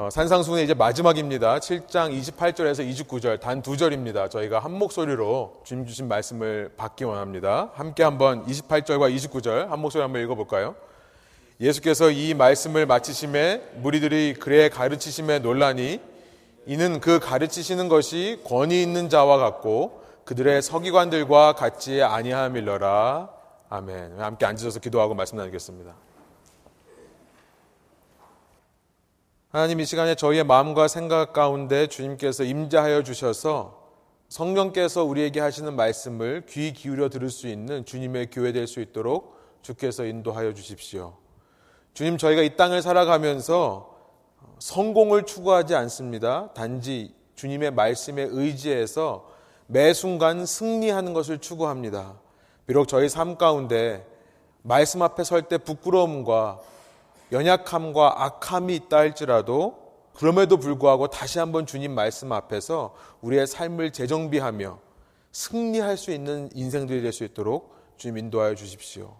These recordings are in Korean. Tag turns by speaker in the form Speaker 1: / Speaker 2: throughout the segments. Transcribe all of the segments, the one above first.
Speaker 1: 어, 산상수훈의 이제 마지막입니다. 7장 28절에서 29절 단 두 절입니다. 저희가 한 목소리로 주님 주신 말씀을 받기 원합니다. 함께 한번 28절과 29절 한 목소리 한번 읽어볼까요? 예수께서 이 말씀을 마치심에 무리들이 그의 가르치심에 논란이 이는 그 가르치시는 것이 권위 있는 자와 같고 그들의 서기관들과 같지 아니함일러라. 아멘. 함께 앉으셔서 기도하고 말씀 나누겠습니다. 하나님 이 시간에 저희의 마음과 생각 가운데 주님께서 임재하여 주셔서 성령께서 우리에게 하시는 말씀을 귀 기울여 들을 수 있는 주님의 교회 될 수 있도록 주께서 인도하여 주십시오. 주님 저희가 이 땅을 살아가면서 성공을 추구하지 않습니다. 단지 주님의 말씀에 의지해서 매 순간 승리하는 것을 추구합니다. 비록 저희 삶 가운데 말씀 앞에 설 때 부끄러움과 연약함과 악함이 있다 할지라도 그럼에도 불구하고 다시 한번 주님 말씀 앞에서 우리의 삶을 재정비하며 승리할 수 있는 인생들이 될 수 있도록 주님 인도하여 주십시오.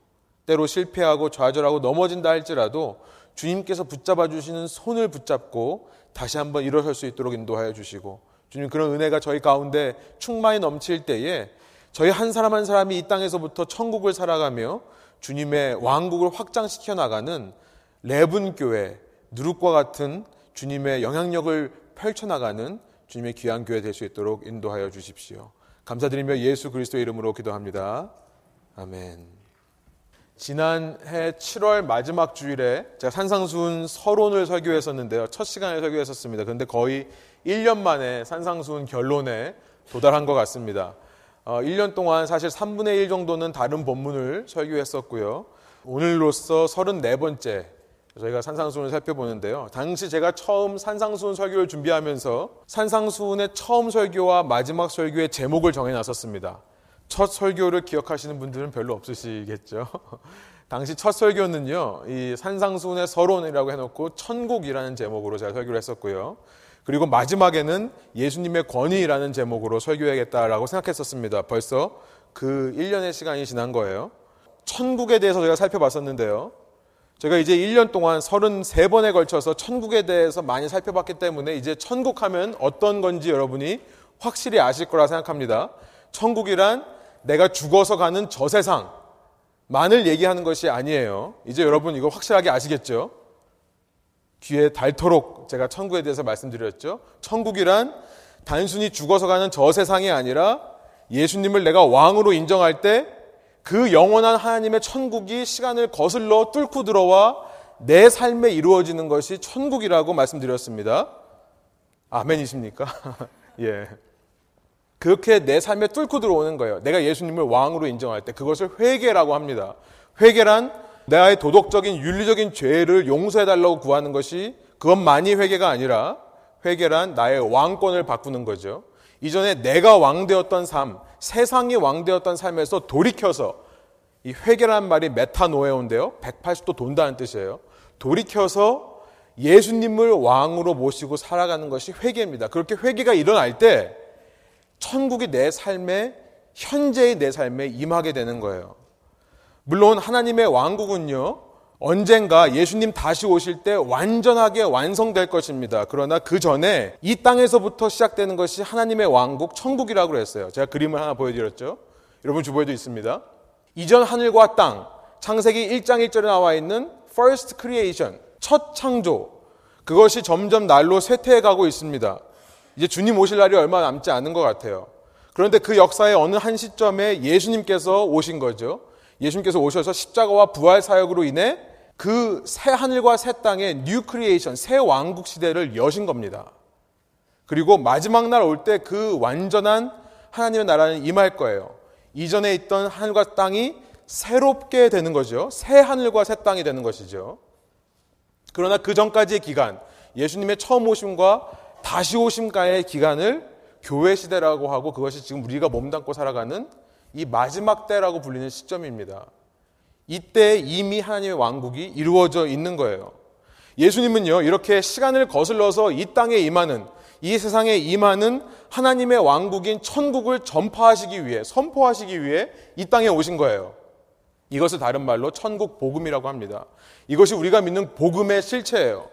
Speaker 1: 때로 실패하고 좌절하고 넘어진다 할지라도 주님께서 붙잡아 주시는 손을 붙잡고 다시 한번 일어설 수 있도록 인도하여 주시고 주님 그런 은혜가 저희 가운데 충만히 넘칠 때에 저희 한 사람 한 사람이 이 땅에서부터 천국을 살아가며 주님의 왕국을 확장시켜 나가는 레분 교회 누룩과 같은 주님의 영향력을 펼쳐나가는 주님의 귀한 교회 될 수 있도록 인도하여 주십시오. 감사드리며 예수 그리스도의 이름으로 기도합니다. 아멘. 지난해 7월 마지막 주일에 제가 산상수훈 서론을 설교했었는데요. 첫 시간에 설교했었습니다. 그런데 거의 1년 만에 산상수훈 결론에 도달한 것 같습니다. 어, 1년 동안 사실 3분의 1 정도는 다른 본문을 설교했었고요. 오늘로써 34번째 저희가 산상수훈을 살펴보는데요. 당시 제가 처음 산상수훈 설교를 준비하면서 산상수훈의 처음 설교와 마지막 설교의 제목을 정해놨었습니다. 첫 설교를 기억하시는 분들은 별로 없으시겠죠. 당시 첫 설교는요, 이 산상수훈의 서론이라고 해놓고 천국이라는 제목으로 제가 설교를 했었고요. 그리고 마지막에는 예수님의 권위라는 제목으로 설교해야겠다라고 생각했었습니다. 벌써 그 1년의 시간이 지난 거예요. 천국에 대해서 제가 살펴봤었는데요. 제가 이제 1년 동안 33번에 걸쳐서 천국에 대해서 많이 살펴봤기 때문에 이제 천국 하면 어떤 건지 여러분이 확실히 아실 거라 생각합니다. 천국이란 내가 죽어서 가는 저 세상만을 얘기하는 것이 아니에요. 이제 여러분 이거 확실하게 아시겠죠? 귀에 닳도록 제가 천국에 대해서 말씀드렸죠. 천국이란 단순히 죽어서 가는 저 세상이 아니라 예수님을 내가 왕으로 인정할 때 그 영원한 하나님의 천국이 시간을 거슬러 뚫고 들어와 내 삶에 이루어지는 것이 천국이라고 말씀드렸습니다. 아멘이십니까? 예. 그렇게 내 삶에 뚫고 들어오는 거예요. 내가 예수님을 왕으로 인정할 때 그것을 회개라고 합니다. 회개란 나의 도덕적인 윤리적인 죄를 용서해 달라고 구하는 것이 그것만이 회개가 아니라 회개란 나의 왕권을 바꾸는 거죠. 이전에 내가 왕 되었던 삶, 세상이 왕되었던 삶에서 돌이켜서 이 회개라는 말이 메타노에온데요. 180도 돈다는 뜻이에요. 돌이켜서 예수님을 왕으로 모시고 살아가는 것이 회개입니다. 그렇게 회개가 일어날 때 천국이 내 삶에 현재의 내 삶에 임하게 되는 거예요. 물론 하나님의 왕국은요. 언젠가 예수님 다시 오실 때 완전하게 완성될 것입니다. 그러나 그 전에 이 땅에서부터 시작되는 것이 하나님의 왕국, 천국이라고 그랬어요. 제가 그림을 하나 보여드렸죠. 여러분 주보에도 있습니다. 이전 하늘과 땅, 창세기 1장 1절에 나와 있는 first creation, 첫 창조. 그것이 점점 날로 쇠퇴해 가고 있습니다. 이제 주님 오실 날이 얼마 남지 않은 것 같아요. 그런데 그 역사의 어느 한 시점에 예수님께서 오신 거죠. 예수님께서 오셔서 십자가와 부활 사역으로 인해 그 새 하늘과 새 땅의 new creation, 새 왕국 시대를 여신 겁니다. 그리고 마지막 날 올 때 그 완전한 하나님의 나라는 임할 거예요. 이전에 있던 하늘과 땅이 새롭게 되는 거죠. 새 하늘과 새 땅이 되는 것이죠. 그러나 그 전까지의 기간, 예수님의 처음 오심과 다시 오심과의 기간을 교회 시대라고 하고 그것이 지금 우리가 몸담고 살아가는 이 마지막 때라고 불리는 시점입니다. 이때 이미 하나님의 왕국이 이루어져 있는 거예요. 예수님은요, 이렇게 시간을 거슬러서 이 땅에 임하는, 이 세상에 임하는 하나님의 왕국인 천국을 전파하시기 위해, 선포하시기 위해 이 땅에 오신 거예요. 이것을 다른 말로 천국 복음이라고 합니다. 이것이 우리가 믿는 복음의 실체예요.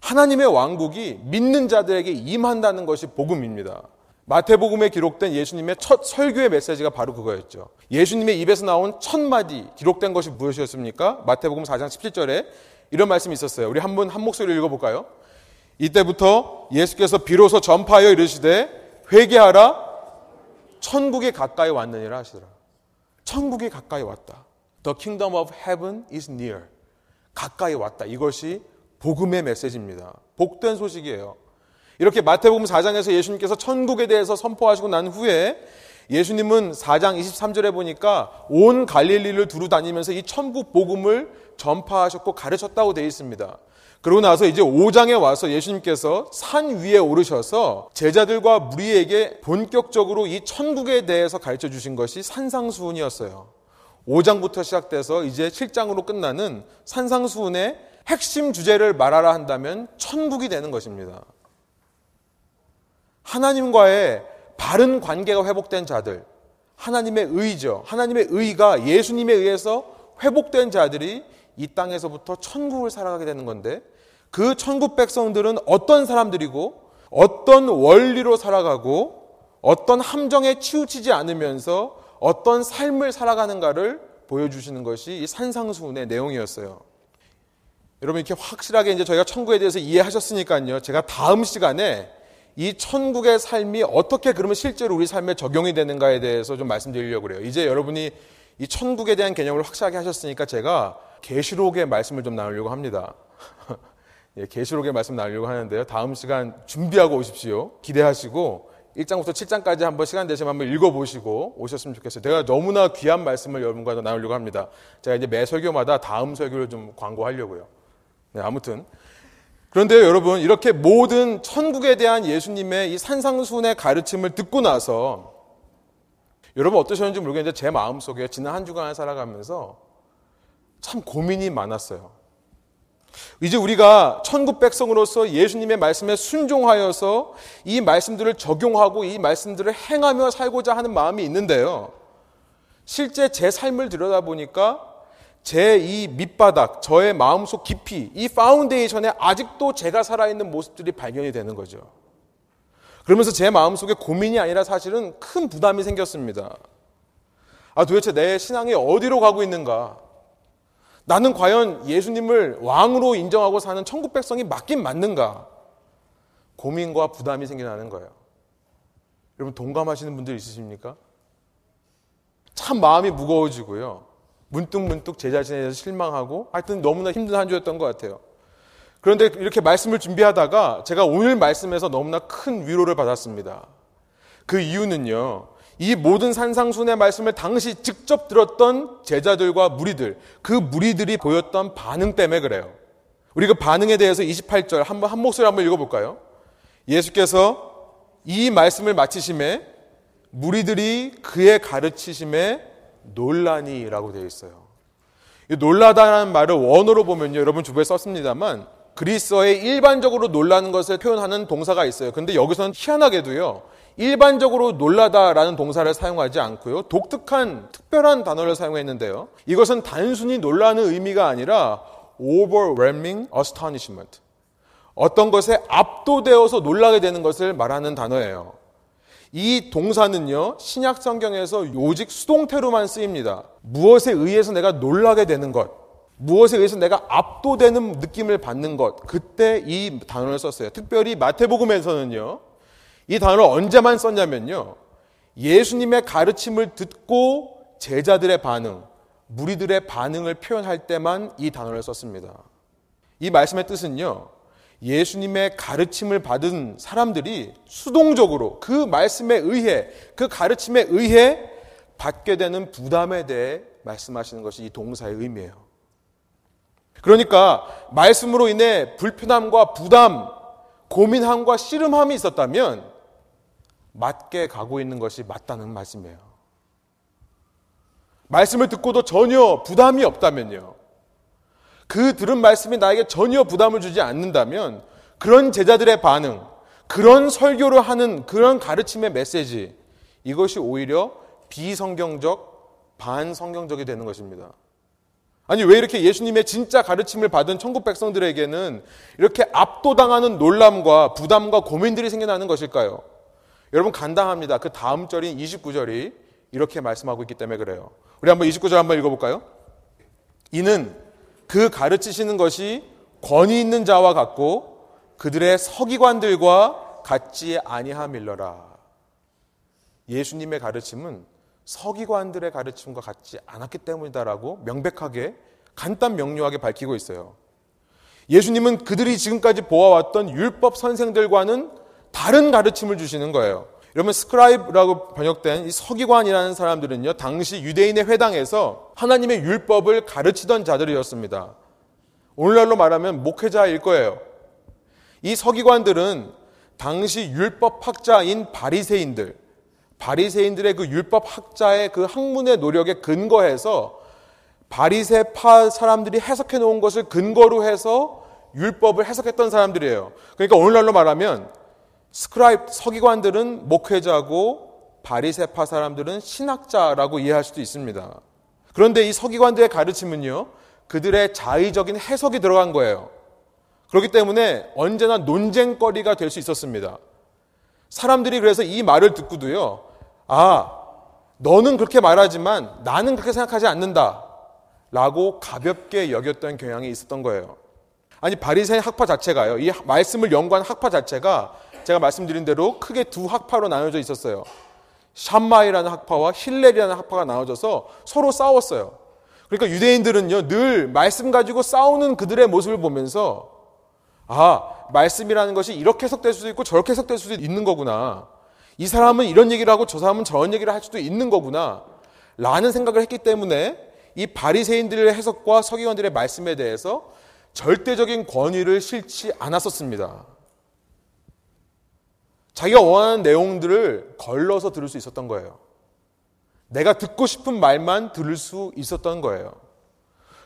Speaker 1: 하나님의 왕국이 믿는 자들에게 임한다는 것이 복음입니다. 마태복음에 기록된 예수님의 첫 설교의 메시지가 바로 그거였죠. 예수님의 입에서 나온 첫 마디 기록된 것이 무엇이었습니까? 마태복음 4장 17절에 이런 말씀이 있었어요. 우리 한번 한 목소리 로 읽어볼까요? 이때부터 예수께서 비로소 전파하여 이르시되 회개하라 천국이 가까이 왔느니라 하시더라. 천국이 가까이 왔다. The kingdom of heaven is near. 가까이 왔다. 이것이 복음의 메시지입니다. 복된 소식이에요. 이렇게 마태복음 4장에서 예수님께서 천국에 대해서 선포하시고 난 후에 예수님은 4장 23절에 보니까 온 갈릴리를 두루 다니면서 이 천국 복음을 전파하셨고 가르쳤다고 되어 있습니다. 그러고 나서 이제 5장에 와서 예수님께서 산 위에 오르셔서 제자들과 무리에게 본격적으로 이 천국에 대해서 가르쳐 주신 것이 산상수훈이었어요. 5장부터 시작돼서 이제 7장으로 끝나는 산상수훈의 핵심 주제를 말하라 한다면 천국이 되는 것입니다. 하나님과의 바른 관계가 회복된 자들, 하나님의 의죠. 하나님의 의가 예수님에 의해서 회복된 자들이 이 땅에서부터 천국을 살아가게 되는 건데 그 천국 백성들은 어떤 사람들이고 어떤 원리로 살아가고 어떤 함정에 치우치지 않으면서 어떤 삶을 살아가는가를 보여주시는 것이 이 산상수훈의 내용이었어요. 여러분 이렇게 확실하게 이제 저희가 천국에 대해서 이해하셨으니까요. 제가 다음 시간에 이 천국의 삶이 어떻게 그러면 실제로 우리 삶에 적용이 되는가에 대해서 좀 말씀드리려고 그래요. 이제 여러분이 이 천국에 대한 개념을 확실하게 하셨으니까 제가 계시록의 말씀을 좀 나누려고 합니다. 예, 계시록의 말씀 나누려고 하는데요. 다음 시간 준비하고 오십시오. 기대하시고 1장부터 7장까지 한번 시간 되시면 한번 읽어보시고 오셨으면 좋겠어요. 제가 너무나 귀한 말씀을 여러분과 나누려고 합니다. 제가 이제 매 설교마다 다음 설교를 좀 광고하려고요. 네, 아무튼 그런데 여러분 이렇게 모든 천국에 대한 예수님의 이 산상순의 가르침을 듣고 나서 여러분 어떠셨는지 모르겠는데 제 마음속에 지난 한 주간을 살아가면서 참 고민이 많았어요. 이제 우리가 천국 백성으로서 예수님의 말씀에 순종하여서 이 말씀들을 적용하고 이 말씀들을 행하며 살고자 하는 마음이 있는데요. 실제 제 삶을 들여다보니까 제 이 밑바닥, 저의 마음속 깊이, 이 foundation에 아직도 제가 살아있는 모습들이 발견이 되는 거죠. 그러면서 제 마음속에 고민이 아니라 사실은 큰 부담이 생겼습니다. 아, 도대체 내 신앙이 어디로 가고 있는가? 나는 과연 예수님을 왕으로 인정하고 사는 천국 백성이 맞긴 맞는가? 고민과 부담이 생겨나는 거예요. 여러분 동감하시는 분들 있으십니까? 참 마음이 무거워지고요. 문득 문득 제 자신에 대해서 실망하고 하여튼 너무나 힘든 한 주였던 것 같아요. 그런데 이렇게 말씀을 준비하다가 제가 오늘 말씀에서 너무나 큰 위로를 받았습니다. 그 이유는요. 이 모든 산상순의 말씀을 당시 직접 들었던 제자들과 무리들, 그 무리들이 보였던 반응 때문에 그래요. 우리 그 반응에 대해서 28절 한번 한 목소리 한번 읽어볼까요? 예수께서 이 말씀을 마치심에 무리들이 그의 가르치심에 논란이라고 되어 있어요. 놀라다라는 말을 원어로 보면요. 여러분 주부에 썼습니다만 그리스어에 일반적으로 놀라는 것을 표현하는 동사가 있어요. 근데 여기서는 희한하게도요. 일반적으로 놀라다라는 동사를 사용하지 않고요. 독특한 특별한 단어를 사용했는데요. 이것은 단순히 놀라는 의미가 아니라 overwhelming astonishment. 어떤 것에 압도되어서 놀라게 되는 것을 말하는 단어예요. 이 동사는요, 신약 성경에서 요직 수동태로만 쓰입니다. 무엇에 의해서 내가 놀라게 되는 것, 무엇에 의해서 내가 압도되는 느낌을 받는 것, 그때 이 단어를 썼어요. 특별히 마태복음에서는요, 이 단어를 언제만 썼냐면요. 예수님의 가르침을 듣고 제자들의 반응, 무리들의 반응을 표현할 때만 이 단어를 썼습니다. 이 말씀의 뜻은요. 예수님의 가르침을 받은 사람들이 수동적으로 그 말씀에 의해, 그 가르침에 의해 받게 되는 부담에 대해 말씀하시는 것이 이 동사의 의미예요. 그러니까 말씀으로 인해 불편함과 부담, 고민함과 씨름함이 있었다면 맞게 가고 있는 것이 맞다는 말씀이에요. 말씀을 듣고도 전혀 부담이 없다면요. 그 들은 말씀이 나에게 전혀 부담을 주지 않는다면 그런 제자들의 반응, 그런 설교를 하는 그런 가르침의 메시지, 이것이 오히려 비성경적, 반성경적이 되는 것입니다. 아니 왜 이렇게 예수님의 진짜 가르침을 받은 천국 백성들에게는 이렇게 압도당하는 놀람과 부담과 고민들이 생겨나는 것일까요? 여러분 간당합니다. 그 다음 절인 29절이 이렇게 말씀하고 있기 때문에 그래요. 우리 한번 29절 한번 읽어볼까요? 이는 그 가르치시는 것이 권위 있는 자와 같고 그들의 서기관들과 같지 아니함일러라. 예수님의 가르침은 서기관들의 가르침과 같지 않았기 때문이다라고 명백하게 간단 명료하게 밝히고 있어요. 예수님은 그들이 지금까지 보아왔던 율법 선생들과는 다른 가르침을 주시는 거예요. 여러분 스크라이브라고 번역된 이 서기관이라는 사람들은요 당시 유대인의 회당에서 하나님의 율법을 가르치던 자들이었습니다. 오늘날로 말하면 목회자일 거예요. 이 서기관들은 당시 율법 학자인 바리새인들, 바리새인들의 그 율법 학자의 그 학문의 노력에 근거해서 바리새파 사람들이 해석해 놓은 것을 근거로 해서 율법을 해석했던 사람들이에요. 그러니까 오늘날로 말하면 스크라이브 서기관들은 목회자고 바리새파 사람들은 신학자라고 이해할 수도 있습니다. 그런데 이 서기관들의 가르침은요. 그들의 자의적인 해석이 들어간 거예요. 그렇기 때문에 언제나 논쟁거리가 될 수 있었습니다. 사람들이 그래서 이 말을 듣고도요. 아, 너는 그렇게 말하지만 나는 그렇게 생각하지 않는다. 라고 가볍게 여겼던 경향이 있었던 거예요. 아니 바리새인 학파 자체가요. 이 말씀을 연구한 학파 자체가 제가 말씀드린 대로 크게 두 학파로 나눠져 있었어요. 샴마이라는 학파와 힐렐이라는 학파가 나눠져서 서로 싸웠어요. 그러니까 유대인들은요, 늘 말씀 가지고 싸우는 그들의 모습을 보면서, 아, 말씀이라는 것이 이렇게 해석될 수도 있고 저렇게 해석될 수도 있는 거구나. 이 사람은 이런 얘기를 하고 저 사람은 저런 얘기를 할 수도 있는 거구나. 라는 생각을 했기 때문에 이 바리새인들의 해석과 서기관들의 말씀에 대해서 절대적인 권위를 실지 않았었습니다. 자기가 원하는 내용들을 걸러서 들을 수 있었던 거예요. 내가 듣고 싶은 말만 들을 수 있었던 거예요.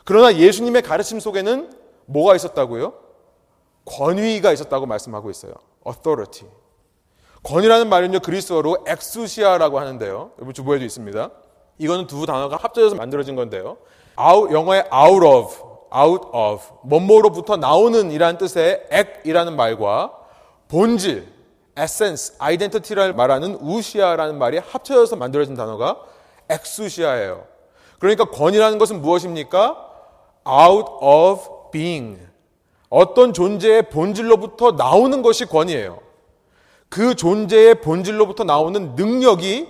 Speaker 1: 그러나 예수님의 가르침 속에는 뭐가 있었다고요? 권위가 있었다고 말씀하고 있어요. authority. 권위라는 말은요, 그리스어로 엑수시아라고 하는데요. 여러분 주보에도 있습니다. 이거는 두 단어가 합쳐져서 만들어진 건데요. out, 영어의 out of, out of, 뭐뭐로부터 나오는 이라는 뜻의 액이라는 말과 본질, essence, identity를 말하는 우시아라는 말이 합쳐져서 만들어진 단어가 엑수시아예요. 그러니까 권이라는 것은 무엇입니까? out of being. 어떤 존재의 본질로부터 나오는 것이 권이에요. 그 존재의 본질로부터 나오는 능력이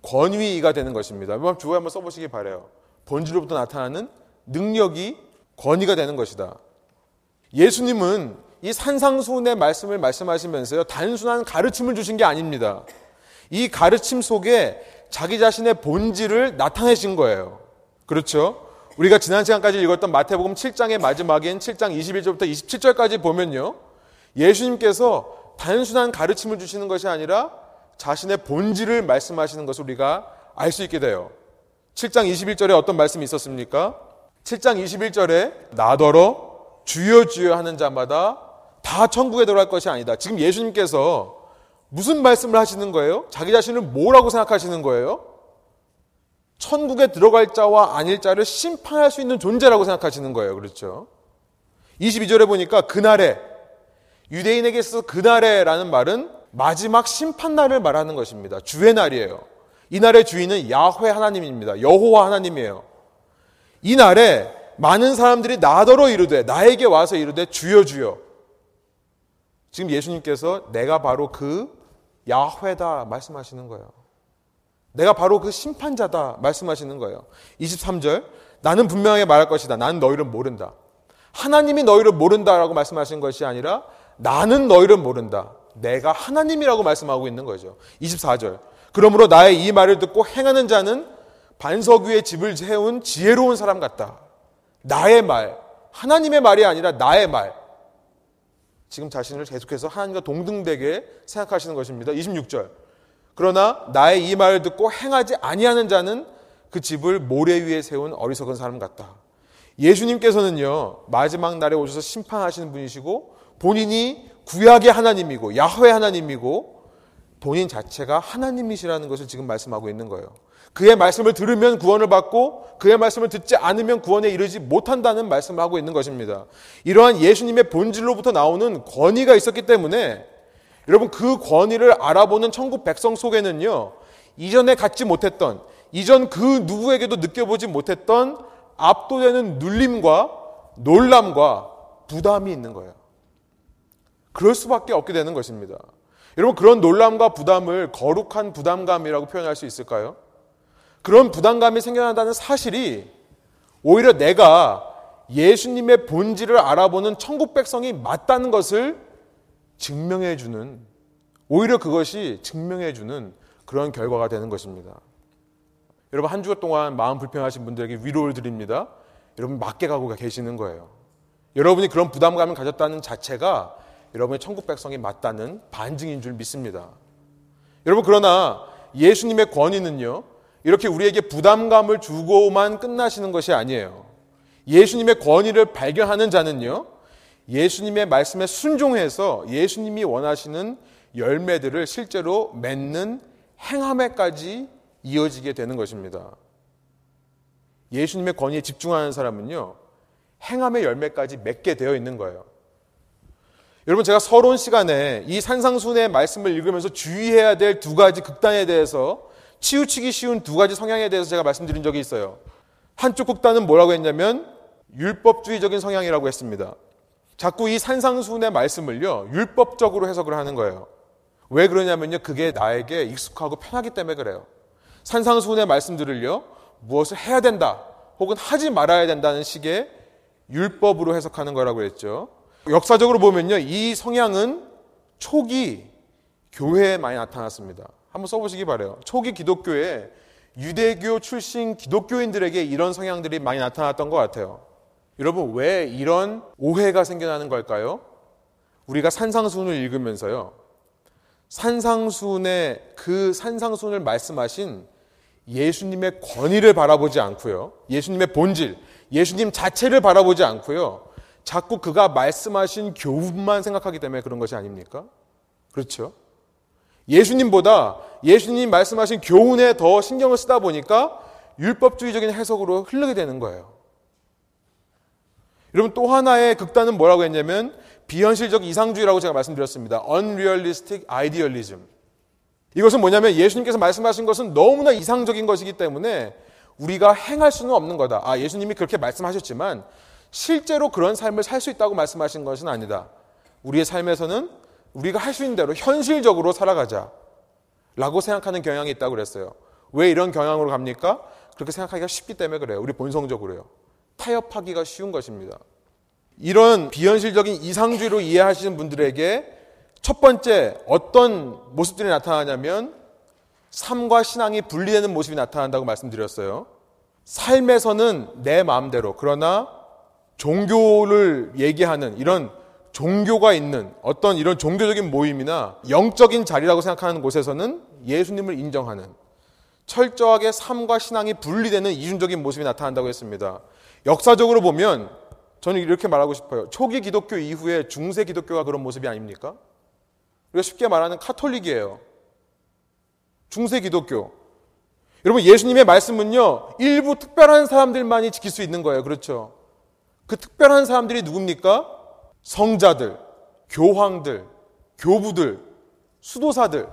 Speaker 1: 권위가 되는 것입니다. 한번 주어 한번 써보시기 바래요. 본질로부터 나타나는 능력이 권위가 되는 것이다. 예수님은 이 산상수훈의 말씀을 말씀하시면서요, 단순한 가르침을 주신 게 아닙니다. 이 가르침 속에 자기 자신의 본질을 나타내신 거예요. 그렇죠? 우리가 지난 시간까지 읽었던 마태복음 7장의 마지막인 7장 21절부터 27절까지 보면요. 예수님께서 단순한 가르침을 주시는 것이 아니라 자신의 본질을 말씀하시는 것을 우리가 알 수 있게 돼요. 7장 21절에 어떤 말씀이 있었습니까? 7장 21절에 나더러 주여 주여 하는 자마다 다 천국에 들어갈 것이 아니다. 지금 예수님께서 무슨 말씀을 하시는 거예요? 자기 자신을 뭐라고 생각하시는 거예요? 천국에 들어갈 자와 아닐 자를 심판할 수 있는 존재라고 생각하시는 거예요. 그렇죠? 22절에 보니까 그날에 유대인에게 있어서 그날에라는 말은 마지막 심판날을 말하는 것입니다. 주의 날이에요. 이 날의 주인은 야훼 하나님입니다. 여호와 하나님이에요. 이 날에 많은 사람들이 나더러 이르되 나에게 와서 이르되 주여 주여 지금 예수님께서 내가 바로 그 야훼다 말씀하시는 거예요. 내가 바로 그 심판자다 말씀하시는 거예요. 23절 나는 분명하게 말할 것이다. 나는 너희를 모른다. 하나님이 너희를 모른다라고 말씀하신 것이 아니라 나는 너희를 모른다. 내가 하나님이라고 말씀하고 있는 거죠. 24절 그러므로 나의 이 말을 듣고 행하는 자는 반석 위에 집을 세운 지혜로운 사람 같다. 나의 말, 하나님의 말이 아니라 나의 말. 지금 자신을 계속해서 하나님과 동등되게 생각하시는 것입니다. 26절. 그러나 나의 이 말을 듣고 행하지 아니하는 자는 그 집을 모래 위에 세운 어리석은 사람 같다. 예수님께서는요, 마지막 날에 오셔서 심판하시는 분이시고, 본인이 구약의 하나님이고, 야훼 하나님이고, 본인 자체가 하나님이시라는 것을 지금 말씀하고 있는 거예요. 그의 말씀을 들으면 구원을 받고 그의 말씀을 듣지 않으면 구원에 이르지 못한다는 말씀을 하고 있는 것입니다. 이러한 예수님의 본질로부터 나오는 권위가 있었기 때문에 여러분 그 권위를 알아보는 천국 백성 속에는요. 이전에 갖지 못했던 이전 그 누구에게도 느껴보지 못했던 압도되는 눌림과 놀람과 부담이 있는 거예요. 그럴 수밖에 없게 되는 것입니다. 여러분 그런 놀람과 부담을 거룩한 부담감이라고 표현할 수 있을까요? 그런 부담감이 생겨난다는 사실이 오히려 내가 예수님의 본질을 알아보는 천국 백성이 맞다는 것을 증명해 주는 오히려 그것이 증명해 주는 그런 결과가 되는 것입니다. 여러분 한 주간 동안 마음 불편하신 분들에게 위로를 드립니다. 여러분 맞게 가고 계시는 거예요. 여러분이 그런 부담감을 가졌다는 자체가 여러분의 천국 백성이 맞다는 반증인 줄 믿습니다. 여러분 그러나 예수님의 권위는요. 이렇게 우리에게 부담감을 주고만 끝나시는 것이 아니에요. 예수님의 권위를 발견하는 자는요. 예수님의 말씀에 순종해서 예수님이 원하시는 열매들을 실제로 맺는 행함에까지 이어지게 되는 것입니다. 예수님의 권위에 집중하는 사람은요, 행함의 열매까지 맺게 되어 있는 거예요. 여러분, 제가 서론 시간에 이 산상순의 말씀을 읽으면서 주의해야 될 두 가지 극단에 대해서 치우치기 쉬운 두 가지 성향에 대해서 제가 말씀드린 적이 있어요. 한쪽 극단은 뭐라고 했냐면 율법주의적인 성향이라고 했습니다. 자꾸 이 산상순의 말씀을요, 율법적으로 해석을 하는 거예요. 왜 그러냐면요, 그게 나에게 익숙하고 편하기 때문에 그래요. 산상순의 말씀들을요, 무엇을 해야 된다, 혹은 하지 말아야 된다는 식의 율법으로 해석하는 거라고 했죠. 역사적으로 보면요, 이 성향은 초기 교회에 많이 나타났습니다. 한번 써보시기 바래요. 초기 기독교에 유대교 출신 기독교인들에게 이런 성향들이 많이 나타났던 것 같아요. 여러분, 왜 이런 오해가 생겨나는 걸까요? 우리가 산상순을 읽으면서요. 산상순의 그 산상순을 말씀하신 예수님의 권위를 바라보지 않고요. 예수님의 본질, 예수님 자체를 바라보지 않고요. 자꾸 그가 말씀하신 교훈만 생각하기 때문에 그런 것이 아닙니까? 그렇죠? 예수님보다 예수님 말씀하신 교훈에 더 신경을 쓰다 보니까 율법주의적인 해석으로 흐르게 되는 거예요. 여러분 또 하나의 극단은 뭐라고 했냐면 비현실적 이상주의라고 제가 말씀드렸습니다. unrealistic idealism. 이것은 뭐냐면 예수님께서 말씀하신 것은 너무나 이상적인 것이기 때문에 우리가 행할 수는 없는 거다. 아, 예수님이 그렇게 말씀하셨지만 실제로 그런 삶을 살 수 있다고 말씀하신 것은 아니다. 우리의 삶에서는 우리가 할 수 있는 대로 현실적으로 살아가자. 라고 생각하는 경향이 있다고 그랬어요. 왜 이런 경향으로 갑니까? 그렇게 생각하기가 쉽기 때문에 그래요. 우리 본성적으로요. 타협하기가 쉬운 것입니다. 이런 비현실적인 이상주의로 이해하시는 분들에게 첫 번째 어떤 모습들이 나타나냐면 삶과 신앙이 분리되는 모습이 나타난다고 말씀드렸어요. 삶에서는 내 마음대로 그러나 종교를 얘기하는 이런 종교가 있는 어떤 이런 종교적인 모임이나 영적인 자리라고 생각하는 곳에서는 예수님을 인정하는 철저하게 삶과 신앙이 분리되는 이중적인 모습이 나타난다고 했습니다. 역사적으로 보면 저는 이렇게 말하고 싶어요. 초기 기독교 이후에 중세 기독교가 그런 모습이 아닙니까? 우리가 쉽게 말하는 카톨릭이에요. 중세 기독교. 여러분, 예수님의 말씀은요, 일부 특별한 사람들만이 지킬 수 있는 거예요. 그렇죠? 그 특별한 사람들이 누굽니까? 성자들, 교황들, 교부들, 수도사들.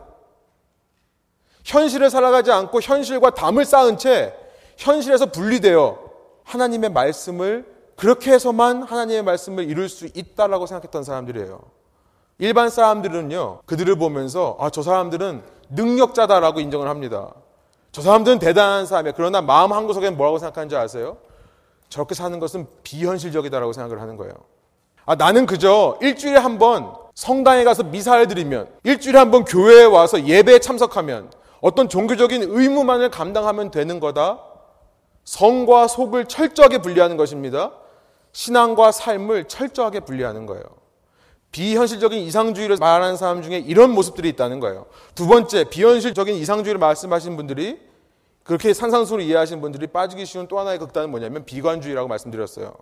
Speaker 1: 현실을 살아가지 않고 현실과 담을 쌓은 채 현실에서 분리되어 하나님의 말씀을 그렇게 해서만 하나님의 말씀을 이룰 수 있다라고 생각했던 사람들이에요. 일반 사람들은요, 그들을 보면서, 아, 저 사람들은 능력자다라고 인정을 합니다. 저 사람들은 대단한 사람이야. 그러나 마음 한구석에 뭐라고 생각하는지 아세요? 저렇게 사는 것은 비현실적이다라고 생각을 하는 거예요. 아, 나는 그저 일주일에 한 번 성당에 가서 미사를 드리면, 일주일에 한 번 교회에 와서 예배에 참석하면, 어떤 종교적인 의무만을 감당하면 되는 거다. 성과 속을 철저하게 분리하는 것입니다. 신앙과 삶을 철저하게 분리하는 거예요. 비현실적인 이상주의를 말하는 사람 중에 이런 모습들이 있다는 거예요. 두 번째, 비현실적인 이상주의를 말씀하시는 분들이 그렇게 산상수를 이해하시는 분들이 빠지기 쉬운 또 하나의 극단은 뭐냐면 비관주의라고 말씀드렸어요.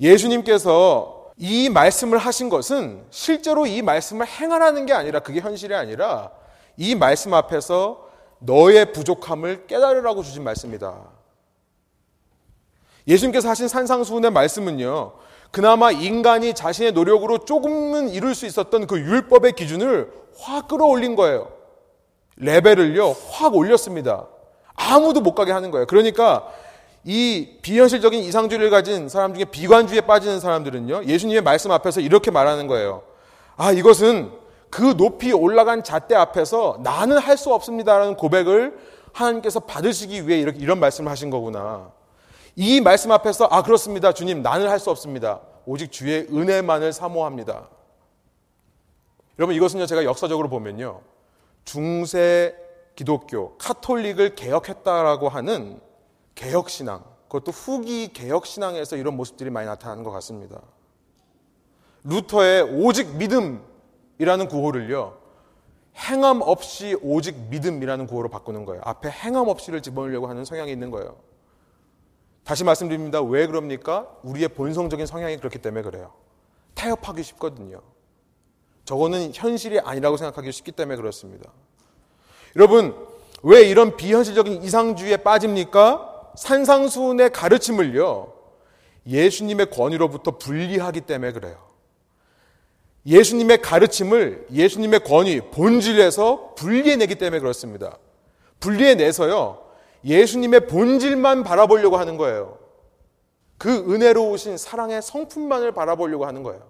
Speaker 1: 예수님께서 이 말씀을 하신 것은 실제로 이 말씀을 행하라는 게 아니라 그게 현실이 아니라 이 말씀 앞에서 너의 부족함을 깨달으라고 주신 말씀이다. 예수님께서 하신 산상수훈의 말씀은요, 그나마 인간이 자신의 노력으로 조금은 이룰 수 있었던 그 율법의 기준을 확 끌어올린 거예요. 레벨을요, 확 올렸습니다. 아무도 못 가게 하는 거예요. 그러니까 이 비현실적인 이상주의를 가진 사람 중에 비관주의에 빠지는 사람들은요, 예수님의 말씀 앞에서 이렇게 말하는 거예요. 아, 이것은 그 높이 올라간 잣대 앞에서 나는 할 수 없습니다라는 고백을 하나님께서 받으시기 위해 이렇게 이런 말씀을 하신 거구나. 이 말씀 앞에서 아 그렇습니다. 주님 나는 할 수 없습니다. 오직 주의 은혜만을 사모합니다. 여러분 이것은요 제가 역사적으로 보면요. 중세 기독교 카톨릭을 개혁했다라고 하는 개혁신앙 그것도 후기 개혁신앙에서 이런 모습들이 많이 나타나는 것 같습니다. 루터의 오직 믿음이라는 구호를요. 행함 없이 오직 믿음이라는 구호로 바꾸는 거예요. 앞에 행함 없이를 집어넣으려고 하는 성향이 있는 거예요. 다시 말씀드립니다. 왜 그럽니까? 우리의 본성적인 성향이 그렇기 때문에 그래요. 타협하기 쉽거든요. 저거는 현실이 아니라고 생각하기 쉽기 때문에 그렇습니다. 여러분, 왜 이런 비현실적인 이상주의에 빠집니까? 산상수훈의 가르침을요, 예수님의 권위로부터 분리하기 때문에 그래요. 예수님의 가르침을 예수님의 권위, 본질에서 분리해내기 때문에 그렇습니다. 분리해내서요, 예수님의 본질만 바라보려고 하는 거예요. 그 은혜로우신 사랑의 성품만을 바라보려고 하는 거예요.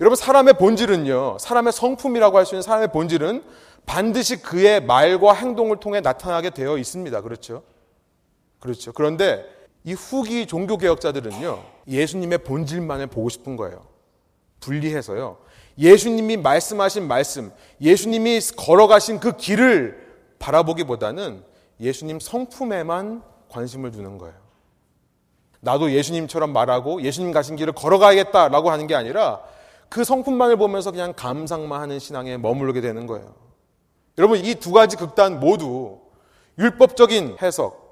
Speaker 1: 여러분, 사람의 본질은요, 사람의 성품이라고 할 수 있는 사람의 본질은 반드시 그의 말과 행동을 통해 나타나게 되어 있습니다. 그렇죠? 그렇죠. 그런데 이 후기 종교개혁자들은요, 예수님의 본질만을 보고 싶은 거예요. 분리해서요. 예수님이 말씀하신 말씀, 예수님이 걸어가신 그 길을 바라보기보다는 예수님 성품에만 관심을 두는 거예요. 나도 예수님처럼 말하고 예수님 가신 길을 걸어가야겠다라고 하는 게 아니라 그 성품만을 보면서 그냥 감상만 하는 신앙에 머무르게 되는 거예요. 여러분, 이 두 가지 극단 모두 율법적인 해석,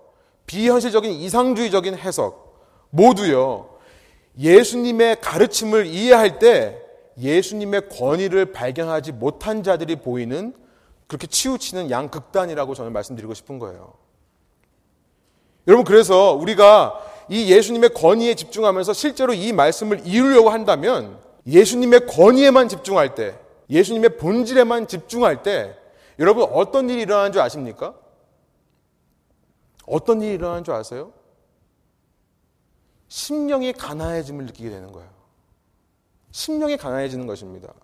Speaker 1: 비현실적인 이상주의적인 해석 모두요. 예수님의 가르침을 이해할 때 예수님의 권위를 발견하지 못한 자들이 보이는 그렇게 치우치는 양극단이라고 저는 말씀드리고 싶은 거예요. 여러분, 그래서 우리가 이 예수님의 권위에 집중하면서 실제로 이 말씀을 이루려고 한다면 예수님의 권위에만 집중할 때, 예수님의 본질에만 집중할 때, 여러분 어떤 일이 일어나는 줄 아십니까? 어떤 일이 일어나는 줄 아세요? 심령이 가난해짐을 느끼게 되는 거예요. 심령이 가난해지는 것입니다.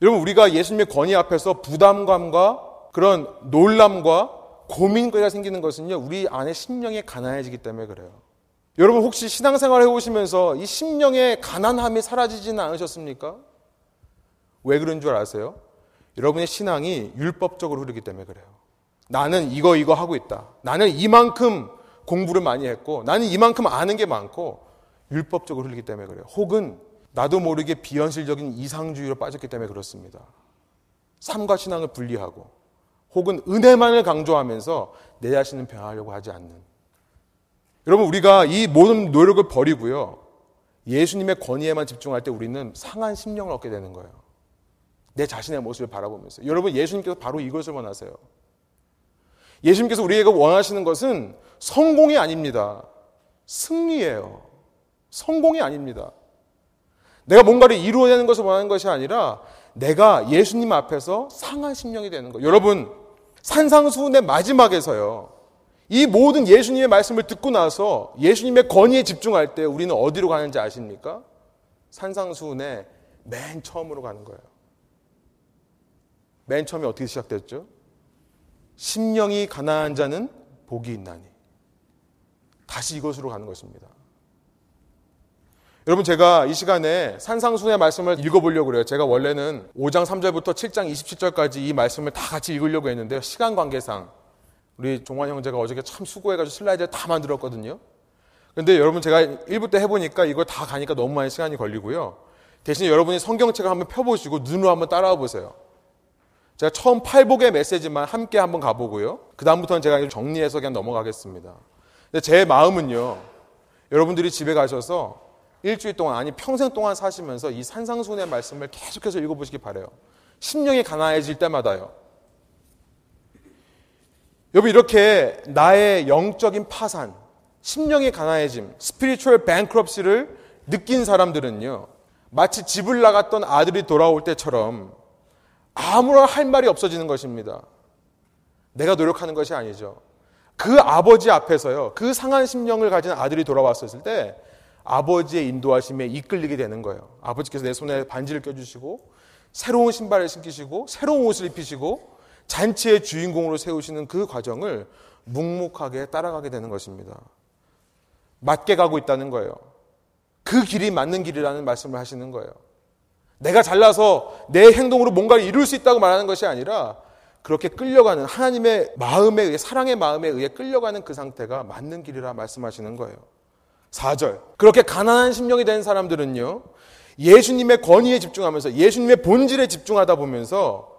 Speaker 1: 여러분, 우리가 예수님의 권위 앞에서 부담감과 그런 놀람과 고민거리가 생기는 것은요, 우리 안에 심령이 가난해지기 때문에 그래요. 여러분, 혹시 신앙생활 해오시면서 이 심령의 가난함이 사라지지는 않으셨습니까? 왜 그런 줄 아세요? 여러분의 신앙이 율법적으로 흐르기 때문에 그래요. 나는 이거, 이거 하고 있다. 나는 이만큼 공부를 많이 했고, 나는 이만큼 아는 게 많고, 율법적으로 흐르기 때문에 그래요. 혹은 나도 모르게 비현실적인 이상주의로 빠졌기 때문에 그렇습니다. 삶과 신앙을 분리하고 혹은 은혜만을 강조하면서 내 자신을 변화하려고 하지 않는. 여러분, 우리가 이 모든 노력을 버리고요. 예수님의 권위에만 집중할 때 우리는 상한 심령을 얻게 되는 거예요. 내 자신의 모습을 바라보면서. 여러분, 예수님께서 바로 이것을 원하세요. 예수님께서 우리에게 원하시는 것은 성공이 아닙니다. 승리예요. 성공이 아닙니다. 내가 뭔가를 이루어내는 것을 원하는 것이 아니라 내가 예수님 앞에서 상한 심령이 되는 거. 여러분, 산상수훈의 마지막에서요. 이 모든 예수님의 말씀을 듣고 나서 예수님의 권위에 집중할 때 우리는 어디로 가는지 아십니까? 산상수훈의 맨 처음으로 가는 거예요. 맨 처음에 어떻게 시작됐죠? 심령이 가난한 자는 복이 있나니. 다시 이것으로 가는 것입니다. 여러분 제가 이 시간에 산상순의 말씀을 읽어보려고 그래요. 제가 원래는 5장 3절부터 7장 27절까지 이 말씀을 다 같이 읽으려고 했는데요. 시간 관계상 우리 종환 형제가 어저께 참 수고해가지고 슬라이드를 다 만들었거든요. 근데 여러분 제가 1부 때 해보니까 이걸 다 가니까 너무 많이 시간이 걸리고요. 대신 여러분이 성경책을 한번 펴보시고 눈으로 한번 따라와 보세요. 제가 처음 팔복의 메시지만 함께 한번 가보고요. 그 다음부터는 제가 정리해서 그냥 넘어가겠습니다. 근데 제 마음은요. 여러분들이 집에 가셔서 일주일 동안 아니 평생 동안 사시면서 이 산상순의 말씀을 계속해서 읽어보시기 바래요. 심령이 가난해질 때마다요. 여러분 이렇게 나의 영적인 파산, 심령의 가난해짐, spiritual bankruptcy를 느낀 사람들은요. 마치 집을 나갔던 아들이 돌아올 때처럼 아무런 할 말이 없어지는 것입니다. 내가 노력하는 것이 아니죠. 그 아버지 앞에서요. 그 상한 심령을 가진 아들이 돌아왔었을 때 아버지의 인도하심에 이끌리게 되는 거예요. 아버지께서 내 손에 반지를 껴주시고 새로운 신발을 신기시고 새로운 옷을 입히시고 잔치의 주인공으로 세우시는 그 과정을 묵묵하게 따라가게 되는 것입니다. 맞게 가고 있다는 거예요. 그 길이 맞는 길이라는 말씀을 하시는 거예요. 내가 잘나서 내 행동으로 뭔가를 이룰 수 있다고 말하는 것이 아니라 그렇게 끌려가는 하나님의 마음에 의해 사랑의 마음에 의해 끌려가는 그 상태가 맞는 길이라 말씀하시는 거예요. 4절. 그렇게 가난한 심령이 된 사람들은요. 예수님의 권위에 집중하면서 예수님의 본질에 집중하다 보면서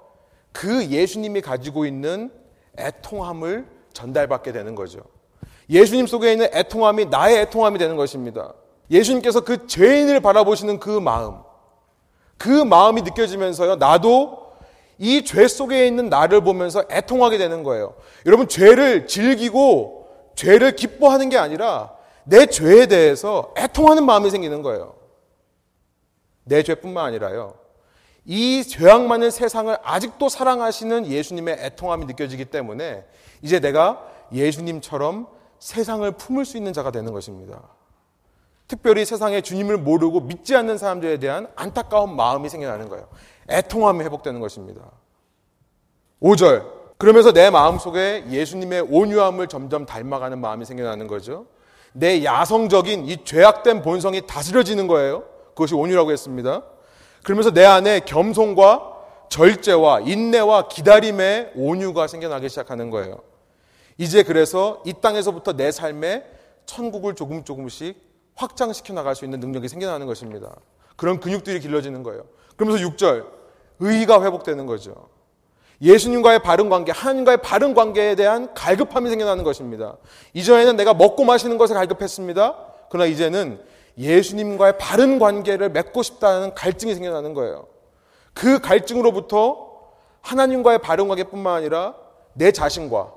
Speaker 1: 그 예수님이 가지고 있는 애통함을 전달받게 되는 거죠. 예수님 속에 있는 애통함이 나의 애통함이 되는 것입니다. 예수님께서 그 죄인을 바라보시는 그 마음, 그 마음이 느껴지면서요, 나도 이 죄 속에 있는 나를 보면서 애통하게 되는 거예요. 여러분, 죄를 즐기고 죄를 기뻐하는 게 아니라 내 죄에 대해서 애통하는 마음이 생기는 거예요. 내 죄뿐만 아니라요. 이 죄악 많은 세상을 아직도 사랑하시는 예수님의 애통함이 느껴지기 때문에 이제 내가 예수님처럼 세상을 품을 수 있는 자가 되는 것입니다. 특별히 세상에 주님을 모르고 믿지 않는 사람들에 대한 안타까운 마음이 생겨나는 거예요. 애통함이 회복되는 것입니다. 5절. 그러면서 내 마음 속에 예수님의 온유함을 점점 닮아가는 마음이 생겨나는 거죠. 내 야성적인 이 죄악된 본성이 다스려지는 거예요. 그것이 온유라고 했습니다. 그러면서 내 안에 겸손과 절제와 인내와 기다림의 온유가 생겨나기 시작하는 거예요. 이제 그래서 이 땅에서부터 내 삶에 천국을 조금 조금씩 확장시켜 나갈 수 있는 능력이 생겨나는 것입니다. 그런 근육들이 길러지는 거예요. 그러면서 6절, 의의가 회복되는 거죠. 예수님과의 바른 관계, 하나님과의 바른 관계에 대한 갈급함이 생겨나는 것입니다. 이전에는 내가 먹고 마시는 것에 갈급했습니다. 그러나 이제는 예수님과의 바른 관계를 맺고 싶다는 갈증이 생겨나는 거예요. 그 갈증으로부터 하나님과의 바른 관계뿐만 아니라 내 자신과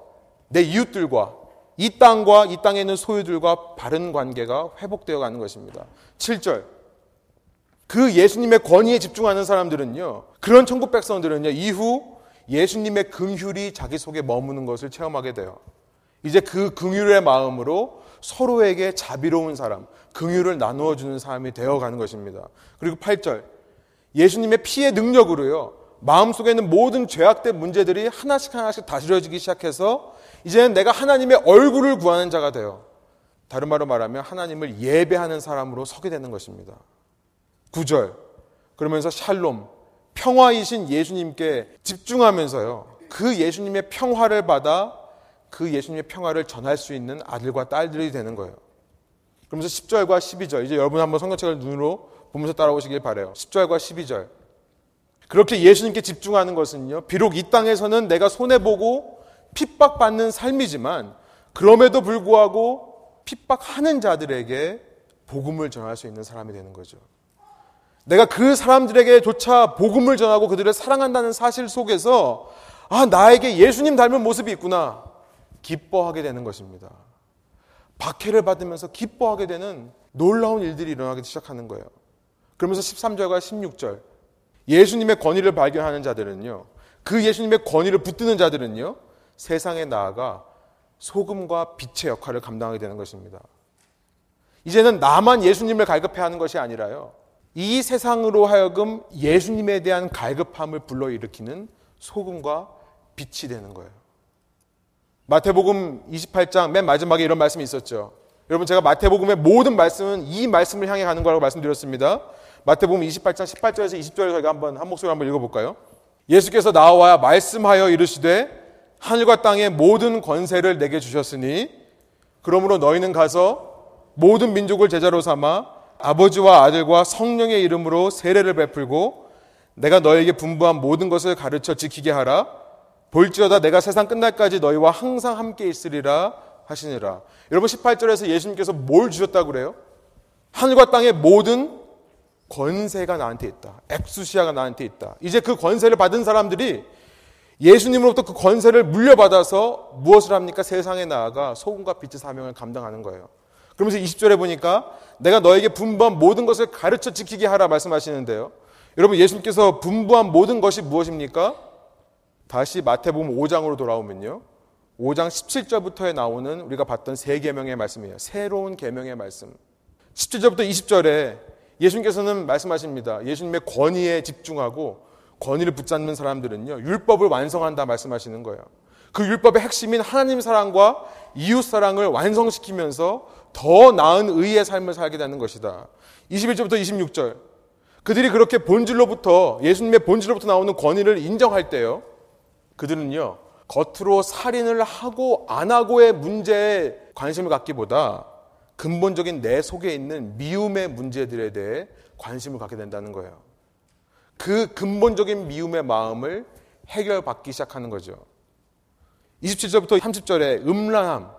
Speaker 1: 내 이웃들과 이 땅과 이 땅에 있는 소유들과 바른 관계가 회복되어 가는 것입니다. 7절. 그 예수님의 권위에 집중하는 사람들은요, 그런 천국 백성들은요, 이후 예수님의 긍휼이 자기 속에 머무는 것을 체험하게 돼요. 이제 그 긍휼의 마음으로 서로에게 자비로운 사람, 긍휼을 나누어 주는 사람이 되어 가는 것입니다. 그리고 8절. 예수님의 피의 능력으로요. 마음속에 있는 모든 죄악된 문제들이 하나씩 하나씩 다스려지기 시작해서 이제는 내가 하나님의 얼굴을 구하는 자가 돼요. 다른 말로 말하면 하나님을 예배하는 사람으로 서게 되는 것입니다. 9절. 그러면서 샬롬, 평화이신 예수님께 집중하면서요. 그 예수님의 평화를 받아 그 예수님의 평화를 전할 수 있는 아들과 딸들이 되는 거예요. 그러면서 10절과 12절, 이제 여러분 한번 성경책을 눈으로 보면서 따라오시길 바래요. 10절과 12절. 그렇게 예수님께 집중하는 것은요, 비록 이 땅에서는 내가 손해 보고 핍박받는 삶이지만, 그럼에도 불구하고 핍박하는 자들에게 복음을 전할 수 있는 사람이 되는 거죠. 내가 그 사람들에게조차 복음을 전하고 그들을 사랑한다는 사실 속에서, 아, 나에게 예수님 닮은 모습이 있구나. 기뻐하게 되는 것입니다. 박해를 받으면서 기뻐하게 되는 놀라운 일들이 일어나기 시작하는 거예요. 그러면서 13절과 16절 예수님의 권위를 발견하는 자들은요. 그 예수님의 권위를 붙드는 자들은요. 세상에 나아가 소금과 빛의 역할을 감당하게 되는 것입니다. 이제는 나만 예수님을 갈급해 하는 것이 아니라요. 이 세상으로 하여금 예수님에 대한 갈급함을 불러일으키는 소금과 빛이 되는 거예요. 마태복음 28장 맨 마지막에 이런 말씀이 있었죠. 여러분 제가 마태복음의 모든 말씀은 이 말씀을 향해 가는 거라고 말씀드렸습니다. 마태복음 28장 18절에서 20절을 저희가 한번 한 목소리 한번 읽어볼까요? 예수께서 나와 말씀하여 이르시되 하늘과 땅의 모든 권세를 내게 주셨으니 그러므로 너희는 가서 모든 민족을 제자로 삼아 아버지와 아들과 성령의 이름으로 세례를 베풀고 내가 너에게 분부한 모든 것을 가르쳐 지키게 하라. 볼지어다 내가 세상 끝날까지 너희와 항상 함께 있으리라 하시니라. 여러분 18절에서 예수님께서 뭘 주셨다고 그래요? 하늘과 땅의 모든 권세가 나한테 있다. 엑수시아가 나한테 있다. 이제 그 권세를 받은 사람들이 예수님으로부터 그 권세를 물려받아서 무엇을 합니까? 세상에 나아가 소금과 빛의 사명을 감당하는 거예요. 그러면서 20절에 보니까 내가 너에게 분부한 모든 것을 가르쳐 지키게 하라 말씀하시는데요. 여러분 예수님께서 분부한 모든 것이 무엇입니까? 다시 마태복음 5장으로 돌아오면요. 5장 17절부터에 나오는 우리가 봤던 세 계명의 말씀이에요. 새로운 계명의 말씀. 17절부터 20절에 예수님께서는 말씀하십니다. 예수님의 권위에 집중하고 권위를 붙잡는 사람들은요. 율법을 완성한다 말씀하시는 거예요. 그 율법의 핵심인 하나님 사랑과 이웃 사랑을 완성시키면서 더 나은 의의 삶을 살게 되는 것이다. 21절부터 26절. 그들이 그렇게 본질로부터 예수님의 본질로부터 나오는 권위를 인정할 때요. 그들은요. 겉으로 살인을 하고 안 하고의 문제에 관심을 갖기보다 근본적인 내 속에 있는 미움의 문제들에 대해 관심을 갖게 된다는 거예요. 그 근본적인 미움의 마음을 해결받기 시작하는 거죠. 27절부터 30절에 음란함,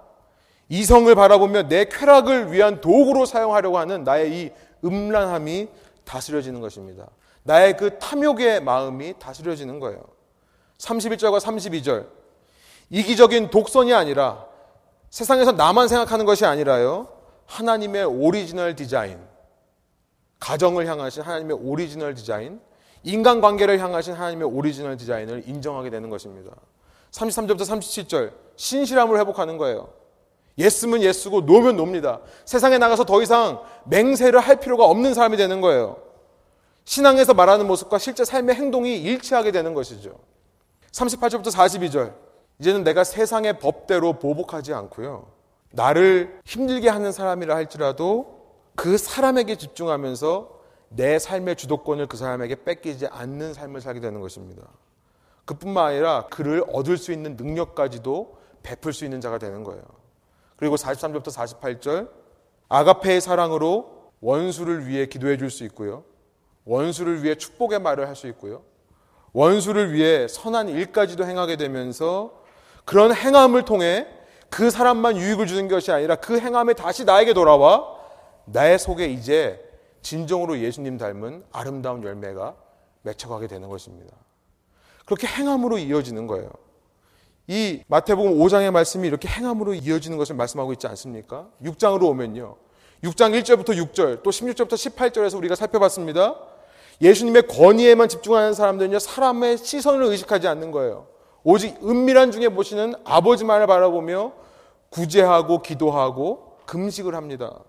Speaker 1: 이성을 바라보며 내 쾌락을 위한 도구로 사용하려고 하는 나의 이 음란함이 다스려지는 것입니다. 나의 그 탐욕의 마음이 다스려지는 거예요. 31절과 32절. 이기적인 독선이 아니라 세상에서 나만 생각하는 것이 아니라요. 하나님의 오리지널 디자인, 가정을 향하신 하나님의 오리지널 디자인, 인간관계를 향하신 하나님의 오리지널 디자인을 인정하게 되는 것입니다. 33절부터 37절, 신실함을 회복하는 거예요. 예스면 예스고 노면 놉니다. 세상에 나가서 더 이상 맹세를 할 필요가 없는 사람이 되는 거예요. 신앙에서 말하는 모습과 실제 삶의 행동이 일치하게 되는 것이죠. 38절부터 42절, 이제는 내가 세상의 법대로 보복하지 않고요. 나를 힘들게 하는 사람이라 할지라도 그 사람에게 집중하면서 내 삶의 주도권을 그 사람에게 뺏기지 않는 삶을 살게 되는 것입니다. 그뿐만 아니라 그를 얻을 수 있는 능력까지도 베풀 수 있는 자가 되는 거예요. 그리고 43절부터 48절 아가페의 사랑으로 원수를 위해 기도해 줄 수 있고요. 원수를 위해 축복의 말을 할 수 있고요. 원수를 위해 선한 일까지도 행하게 되면서 그런 행함을 통해 그 사람만 유익을 주는 것이 아니라 그 행함에 다시 나에게 돌아와 나의 속에 이제 진정으로 예수님 닮은 아름다운 열매가 맺혀가게 되는 것입니다. 그렇게 행함으로 이어지는 거예요. 이 마태복음 5장의 말씀이 이렇게 행함으로 이어지는 것을 말씀하고 있지 않습니까? 6장으로 오면요. 6장 1절부터 6절, 또 16절부터 18절에서 우리가 살펴봤습니다. 예수님의 권위에만 집중하는 사람들은요, 사람의 시선을 의식하지 않는 거예요. 오직 은밀한 중에 보시는 아버지만을 바라보며 구제하고 기도하고 금식을 합니다.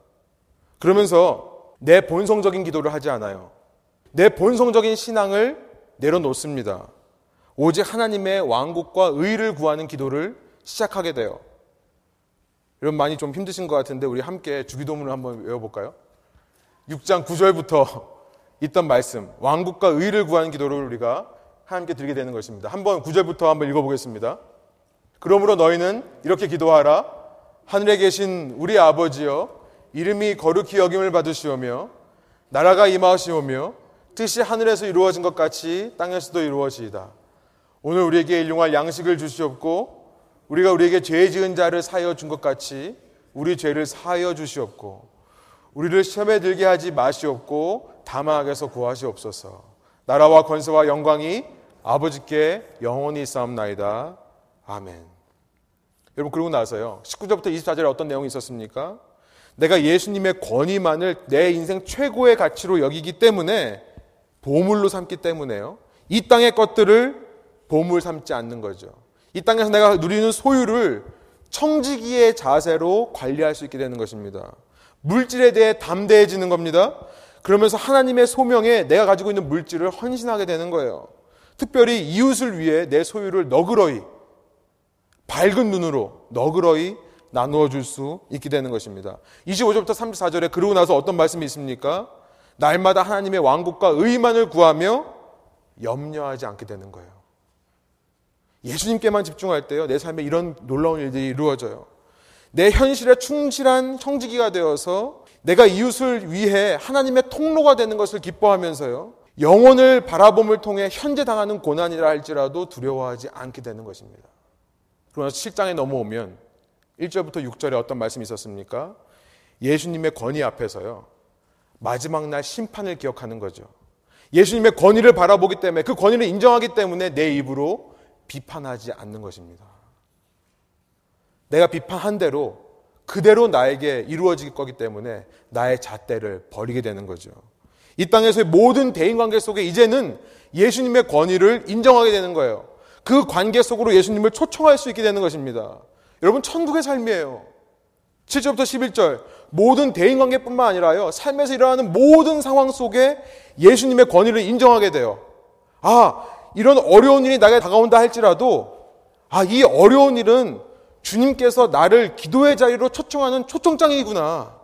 Speaker 1: 그러면서 내 본성적인 기도를 하지 않아요. 내 본성적인 신앙을 내려놓습니다. 오직 하나님의 왕국과 의를 구하는 기도를 시작하게 돼요. 여러분 많이 좀 힘드신 것 같은데 우리 함께 주기도문을 한번 외워볼까요? 6장 9절부터 있던 말씀, 왕국과 의를 구하는 기도를 우리가 하나님께 드리게 되는 것입니다. 한번 9절부터 한번 읽어보겠습니다. 그러므로 너희는 이렇게 기도하라. 하늘에 계신 우리 아버지여, 이름이 거룩히 여김을 받으시오며, 나라가 임하시오며, 뜻이 하늘에서 이루어진 것 같이 땅에서도 이루어지이다. 오늘 우리에게 일용할 양식을 주시옵고, 우리가 우리에게 죄 지은 자를 사하여 준 것 같이 우리 죄를 사하여 주시옵고, 우리를 시험에 들게 하지 마시옵고, 다마에서 구하시옵소서. 나라와 권세와 영광이 아버지께 영원히 싸움나이다. 아멘. 여러분 그러고 나서요. 19절부터 24절에 어떤 내용이 있었습니까? 내가 예수님의 권위만을 내 인생 최고의 가치로 여기기 때문에 보물로 삼기 때문에요. 이 땅의 것들을 보물 삼지 않는 거죠. 이 땅에서 내가 누리는 소유를 청지기의 자세로 관리할 수 있게 되는 것입니다. 물질에 대해 담대해지는 겁니다. 그러면서 하나님의 소명에 내가 가지고 있는 물질을 헌신하게 되는 거예요. 특별히 이웃을 위해 내 소유를 너그러이 밝은 눈으로 너그러이 나누어 줄 수 있게 되는 것입니다. 25절부터 34절에 그러고 나서 어떤 말씀이 있습니까? 날마다 하나님의 왕국과 의만을 구하며 염려하지 않게 되는 거예요. 예수님께만 집중할 때요, 내 삶에 이런 놀라운 일들이 이루어져요. 내 현실에 충실한 형지기가 되어서 내가 이웃을 위해 하나님의 통로가 되는 것을 기뻐하면서요, 영혼을 바라봄을 통해 현재 당하는 고난이라 할지라도 두려워하지 않게 되는 것입니다. 그러나 7장에 넘어오면 1절부터 6절에 어떤 말씀이 있었습니까? 예수님의 권위 앞에서요. 마지막 날 심판을 기억하는 거죠. 예수님의 권위를 바라보기 때문에 그 권위를 인정하기 때문에 내 입으로 비판하지 않는 것입니다. 내가 비판한 대로 그대로 나에게 이루어질 거기 때문에 나의 잣대를 버리게 되는 거죠. 이 땅에서의 모든 대인 관계 속에 이제는 예수님의 권위를 인정하게 되는 거예요. 그 관계 속으로 예수님을 초청할 수 있게 되는 것입니다. 여러분, 천국의 삶이에요. 7절부터 11절. 모든 대인 관계뿐만 아니라요. 삶에서 일어나는 모든 상황 속에 예수님의 권위를 인정하게 돼요. 아, 이런 어려운 일이 나에게 다가온다 할지라도 아, 이 어려운 일은 주님께서 나를 기도의 자리로 초청하는 초청장이구나.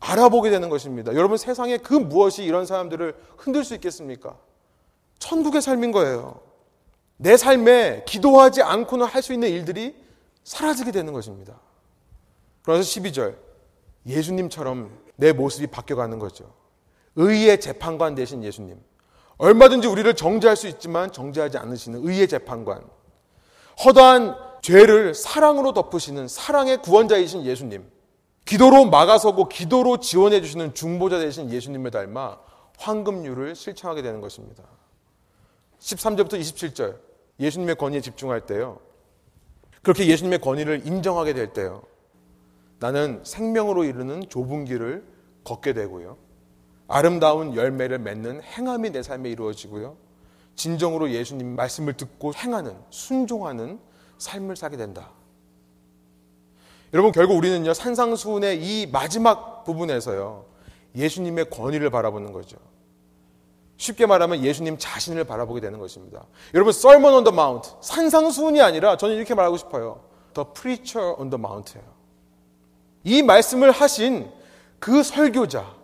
Speaker 1: 알아보게 되는 것입니다. 여러분 세상에 그 무엇이 이런 사람들을 흔들 수 있겠습니까? 천국의 삶인 거예요. 내 삶에 기도하지 않고는 할 수 있는 일들이 사라지게 되는 것입니다. 그래서 12절. 예수님처럼 내 모습이 바뀌어가는 거죠. 의의 재판관 되신 예수님. 얼마든지 우리를 정죄할 수 있지만 정죄하지 않으시는 의의 재판관. 허다한 죄를 사랑으로 덮으시는 사랑의 구원자이신 예수님. 기도로 막아서고 기도로 지원해 주시는 중보자 되신 예수님을 닮아 황금률을 실천하게 되는 것입니다. 13절부터 27절. 예수님의 권위에 집중할 때요. 그렇게 예수님의 권위를 인정하게 될 때요. 나는 생명으로 이르는 좁은 길을 걷게 되고요. 아름다운 열매를 맺는 행함이 내 삶에 이루어지고요. 진정으로 예수님 말씀을 듣고 행하는, 순종하는 삶을 사게 된다. 여러분, 결국 우리는요, 산상수훈의 이 마지막 부분에서요, 예수님의 권위를 바라보는 거죠. 쉽게 말하면 예수님 자신을 바라보게 되는 것입니다. 여러분, on the Mount, 산상수훈이 아니라 저는 이렇게 말하고 싶어요. Preacher on the Mount예요. 이 말씀을 하신 그 설교자,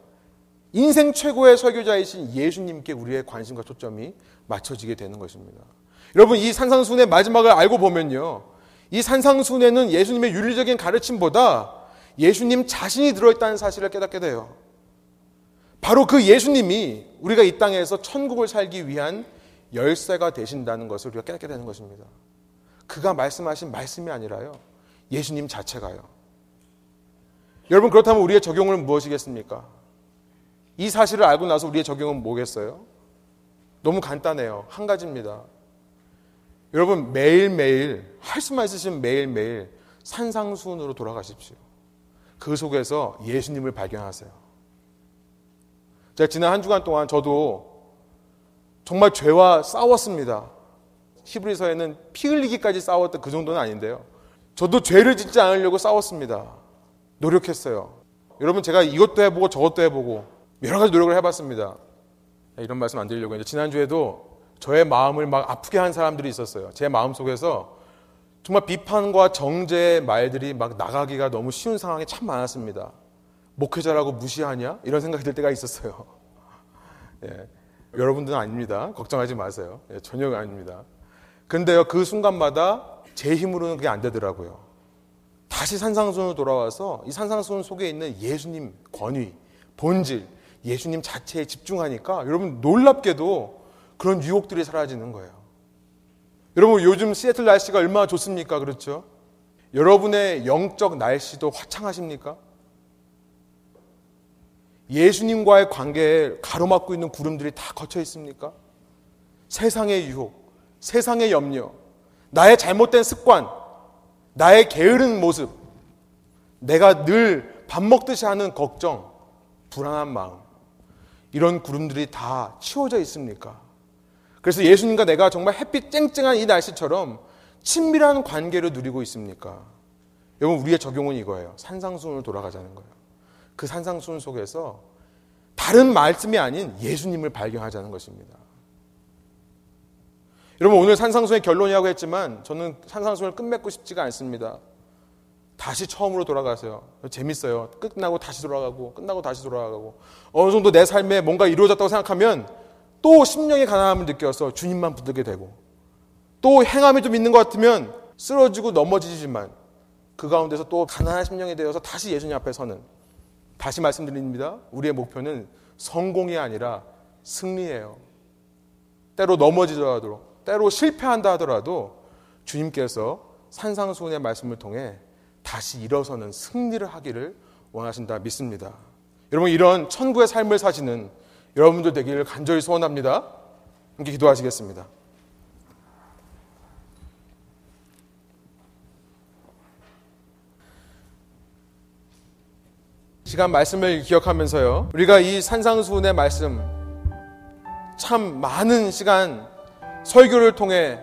Speaker 1: 인생 최고의 설교자이신 예수님께 우리의 관심과 초점이 맞춰지게 되는 것입니다. 여러분, 이 산상순의 마지막을 알고 보면요. 이 산상순에는 예수님의 윤리적인 가르침보다 예수님 자신이 들어있다는 사실을 깨닫게 돼요. 바로 그 예수님이 우리가 이 땅에서 천국을 살기 위한 열쇠가 되신다는 것을 우리가 깨닫게 되는 것입니다. 그가 말씀하신 말씀이 아니라요. 예수님 자체가요. 여러분 그렇다면 우리의 적용은 무엇이겠습니까? 이 사실을 알고 나서 우리의 적용은 뭐겠어요? 너무 간단해요. 한 가지입니다. 여러분 매일매일 할 수만 있으시면 매일매일 산상수훈으로 돌아가십시오. 그 속에서 예수님을 발견하세요. 제가 지난 한 주간 동안 저도 정말 죄와 싸웠습니다. 히브리서에는 피 흘리기까지 싸웠던 그 정도는 아닌데요. 저도 죄를 짓지 않으려고 싸웠습니다. 노력했어요. 여러분 제가 이것도 해보고 저것도 해보고 여러 가지 노력을 해봤습니다. 이런 말씀 안 드리려고 했는데 지난주에도 저의 마음을 막 아프게 한 사람들이 있었어요. 제 마음 속에서 정말 비판과 정죄의 말들이 막 나가기가 너무 쉬운 상황이 참 많았습니다. 목회자라고 무시하냐? 이런 생각이 들 때가 있었어요. 예. 여러분들은 아닙니다. 걱정하지 마세요. 예, 전혀 아닙니다. 근데요, 그 순간마다 제 힘으로는 그게 안 되더라고요. 다시 산상순으로 돌아와서 이 산상순 속에 있는 예수님 권위, 본질, 예수님 자체에 집중하니까 여러분 놀랍게도 그런 유혹들이 사라지는 거예요. 여러분 요즘 시애틀 날씨가 얼마나 좋습니까? 그렇죠? 여러분의 영적 날씨도 화창하십니까? 예수님과의 관계에 가로막고 있는 구름들이 다 거쳐 있습니까? 세상의 유혹, 세상의 염려, 나의 잘못된 습관, 나의 게으른 모습, 내가 늘 밥 먹듯이 하는 걱정, 불안한 마음, 이런 구름들이 다 치워져 있습니까? 그래서 예수님과 내가 정말 햇빛 쨍쨍한 이 날씨처럼 친밀한 관계를 누리고 있습니까? 여러분, 우리의 적용은 이거예요. 산상순으로 돌아가자는 거예요. 그 산상순 속에서 다른 말씀이 아닌 예수님을 발견하자는 것입니다. 여러분 오늘 산상순의 결론이라고 했지만 저는 산상순을 끝맺고 싶지가 않습니다. 다시 처음으로 돌아가세요. 재밌어요. 끝나고 다시 돌아가고 끝나고 다시 돌아가고 어느 정도 내 삶에 뭔가 이루어졌다고 생각하면 또 심령의 가난함을 느껴서 주님만 붙들게 되고 또 행함이 좀 있는 것 같으면 쓰러지고 넘어지지만 그 가운데서 또 가난한 심령이 되어서 다시 예수님 앞에 서는 다시 말씀드립니다. 우리의 목표는 성공이 아니라 승리예요. 때로 넘어지더라도 때로 실패한다 하더라도 주님께서 산상수훈의 말씀을 통해 다시 일어서는 승리를 하기를 원하신다 믿습니다. 여러분 이런 천국의 삶을 사시는 여러분들 되기를 간절히 소원합니다. 함께 기도하시겠습니다. 시간 말씀을 기억하면서요. 우리가 이 산상수훈의 말씀 참 많은 시간 설교를 통해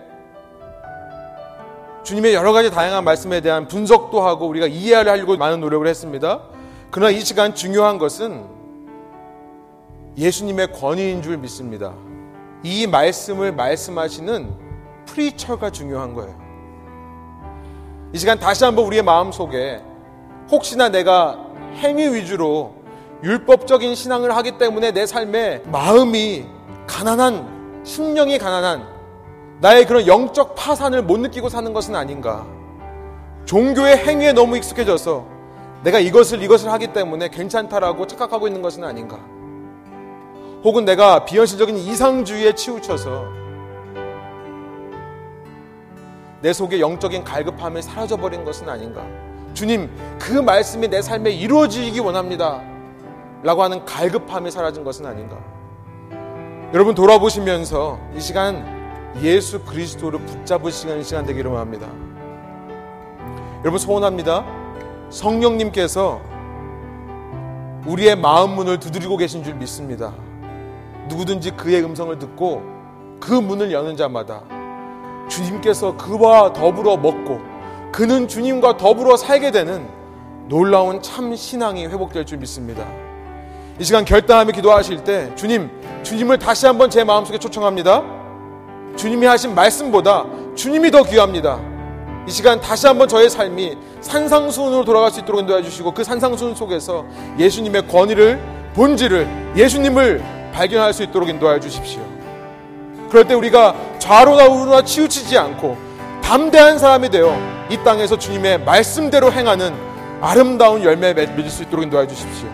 Speaker 1: 주님의 여러 가지 다양한 말씀에 대한 분석도 하고 우리가 이해하려고 많은 노력을 했습니다. 그러나 이 시간 중요한 것은 예수님의 권위인 줄 믿습니다. 이 말씀을 말씀하시는 프리처가 중요한 거예요. 이 시간 다시 한번 우리의 마음 속에 혹시나 내가 행위 위주로 율법적인 신앙을 하기 때문에 내 삶에 마음이 가난한, 심령이 가난한 나의 그런 영적 파산을 못 느끼고 사는 것은 아닌가. 종교의 행위에 너무 익숙해져서 내가 이것을 이것을 하기 때문에 괜찮다라고 착각하고 있는 것은 아닌가. 혹은 내가 비현실적인 이상주의에 치우쳐서 내 속에 영적인 갈급함이 사라져버린 것은 아닌가. 주님, 그 말씀이 내 삶에 이루어지기 원합니다. 라고 하는 갈급함이 사라진 것은 아닌가. 여러분 돌아보시면서 이 시간 예수 그리스도를 붙잡으시는 시간 되기를 원합니다. 여러분 소원합니다. 성령님께서 우리의 마음 문을 두드리고 계신 줄 믿습니다. 누구든지 그의 음성을 듣고 그 문을 여는 자마다 주님께서 그와 더불어 먹고 그는 주님과 더불어 살게 되는 놀라운 참 신앙이 회복될 줄 믿습니다. 이 시간 결단하며 기도하실 때 주님, 주님을 다시 한번 제 마음속에 초청합니다. 주님이 하신 말씀보다 주님이 더 귀합니다. 이 시간 다시 한번 저의 삶이 산상수훈으로 돌아갈 수 있도록 인도해 주시고 그 산상수훈 속에서 예수님의 권위를 본질을 예수님을 발견할 수 있도록 인도하여 주십시오. 그럴 때 우리가 좌로나 우로나 치우치지 않고 담대한 사람이 되어 이 땅에서 주님의 말씀대로 행하는 아름다운 열매 맺을 수 있도록 인도하여 주십시오.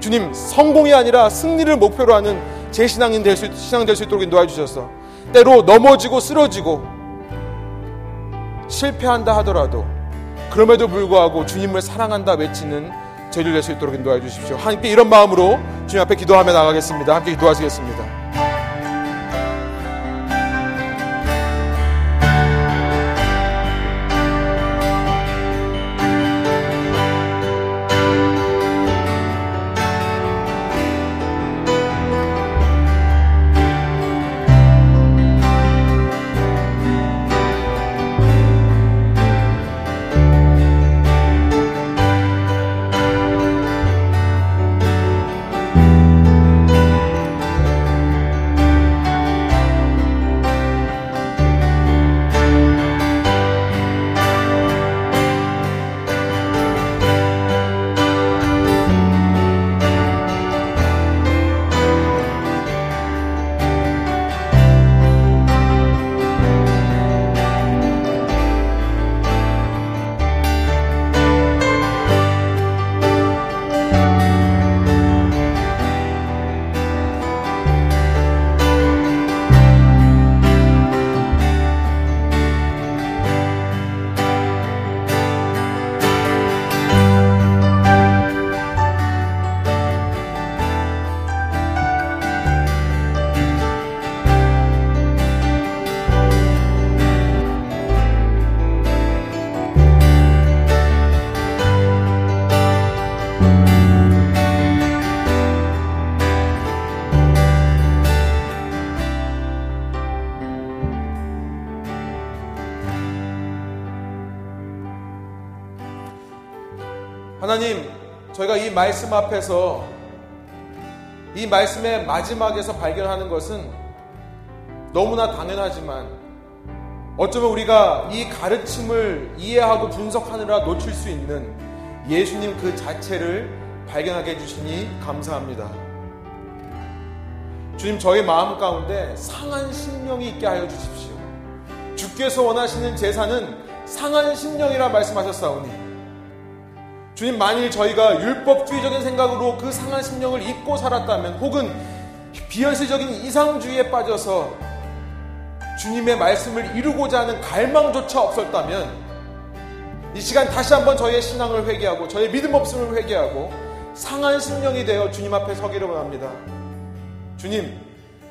Speaker 1: 주님 성공이 아니라 승리를 목표로 하는 제 신앙인 될 수, 신앙 될 수 있도록 인도하여 주셔서 때로 넘어지고 쓰러지고 실패한다 하더라도 그럼에도 불구하고 주님을 사랑한다 외치는 저희들 될수 있도록 인도해 주십시오. 함께 이런 마음으로 주님 앞에 기도하며 나가겠습니다. 함께 기도하시겠습니다. 말씀 앞에서 이 말씀의 마지막에서 발견하는 것은 너무나 당연하지만 어쩌면 우리가 이 가르침을 이해하고 분석하느라 놓칠 수 있는 예수님 그 자체를 발견하게 해주시니 감사합니다. 주님, 저희 마음 가운데 상한 심령이 있게 하여 주십시오. 주께서 원하시는 제사는 상한 심령이라 말씀하셨사오니 주님 만일 저희가 율법주의적인 생각으로 그 상한 심령을 잊고 살았다면 혹은 비현실적인 이상주의에 빠져서 주님의 말씀을 이루고자 하는 갈망조차 없었다면 이 시간 다시 한번 저희의 신앙을 회개하고 저희의 믿음 없음을 회개하고 상한 심령이 되어 주님 앞에 서기를 원합니다. 주님,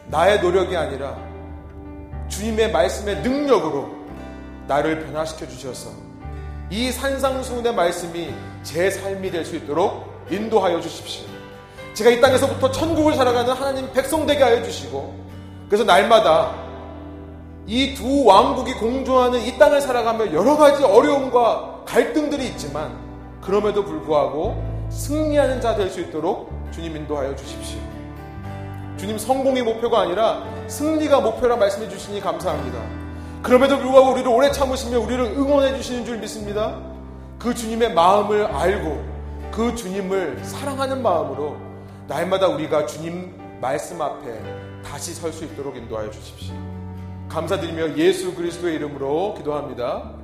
Speaker 1: 나의 노력이 아니라 주님의 말씀의 능력으로 나를 변화시켜 주셔서 이 산상수훈의 말씀이 제 삶이 될 수 있도록 인도하여 주십시오. 제가 이 땅에서부터 천국을 살아가는 하나님 백성 되게 하여 주시고 그래서 날마다 이 두 왕국이 공존하는 이 땅을 살아가며 여러 가지 어려움과 갈등들이 있지만 그럼에도 불구하고 승리하는 자 될 수 있도록 주님 인도하여 주십시오. 주님 성공이 목표가 아니라 승리가 목표라 말씀해 주시니 감사합니다. 그럼에도 불구하고 우리를 오래 참으시며 우리를 응원해 주시는 줄 믿습니다. 그 주님의 마음을 알고 그 주님을 사랑하는 마음으로 날마다 우리가 주님 말씀 앞에 다시 설 수 있도록 인도하여 주십시오. 감사드리며 예수 그리스도의 이름으로 기도합니다.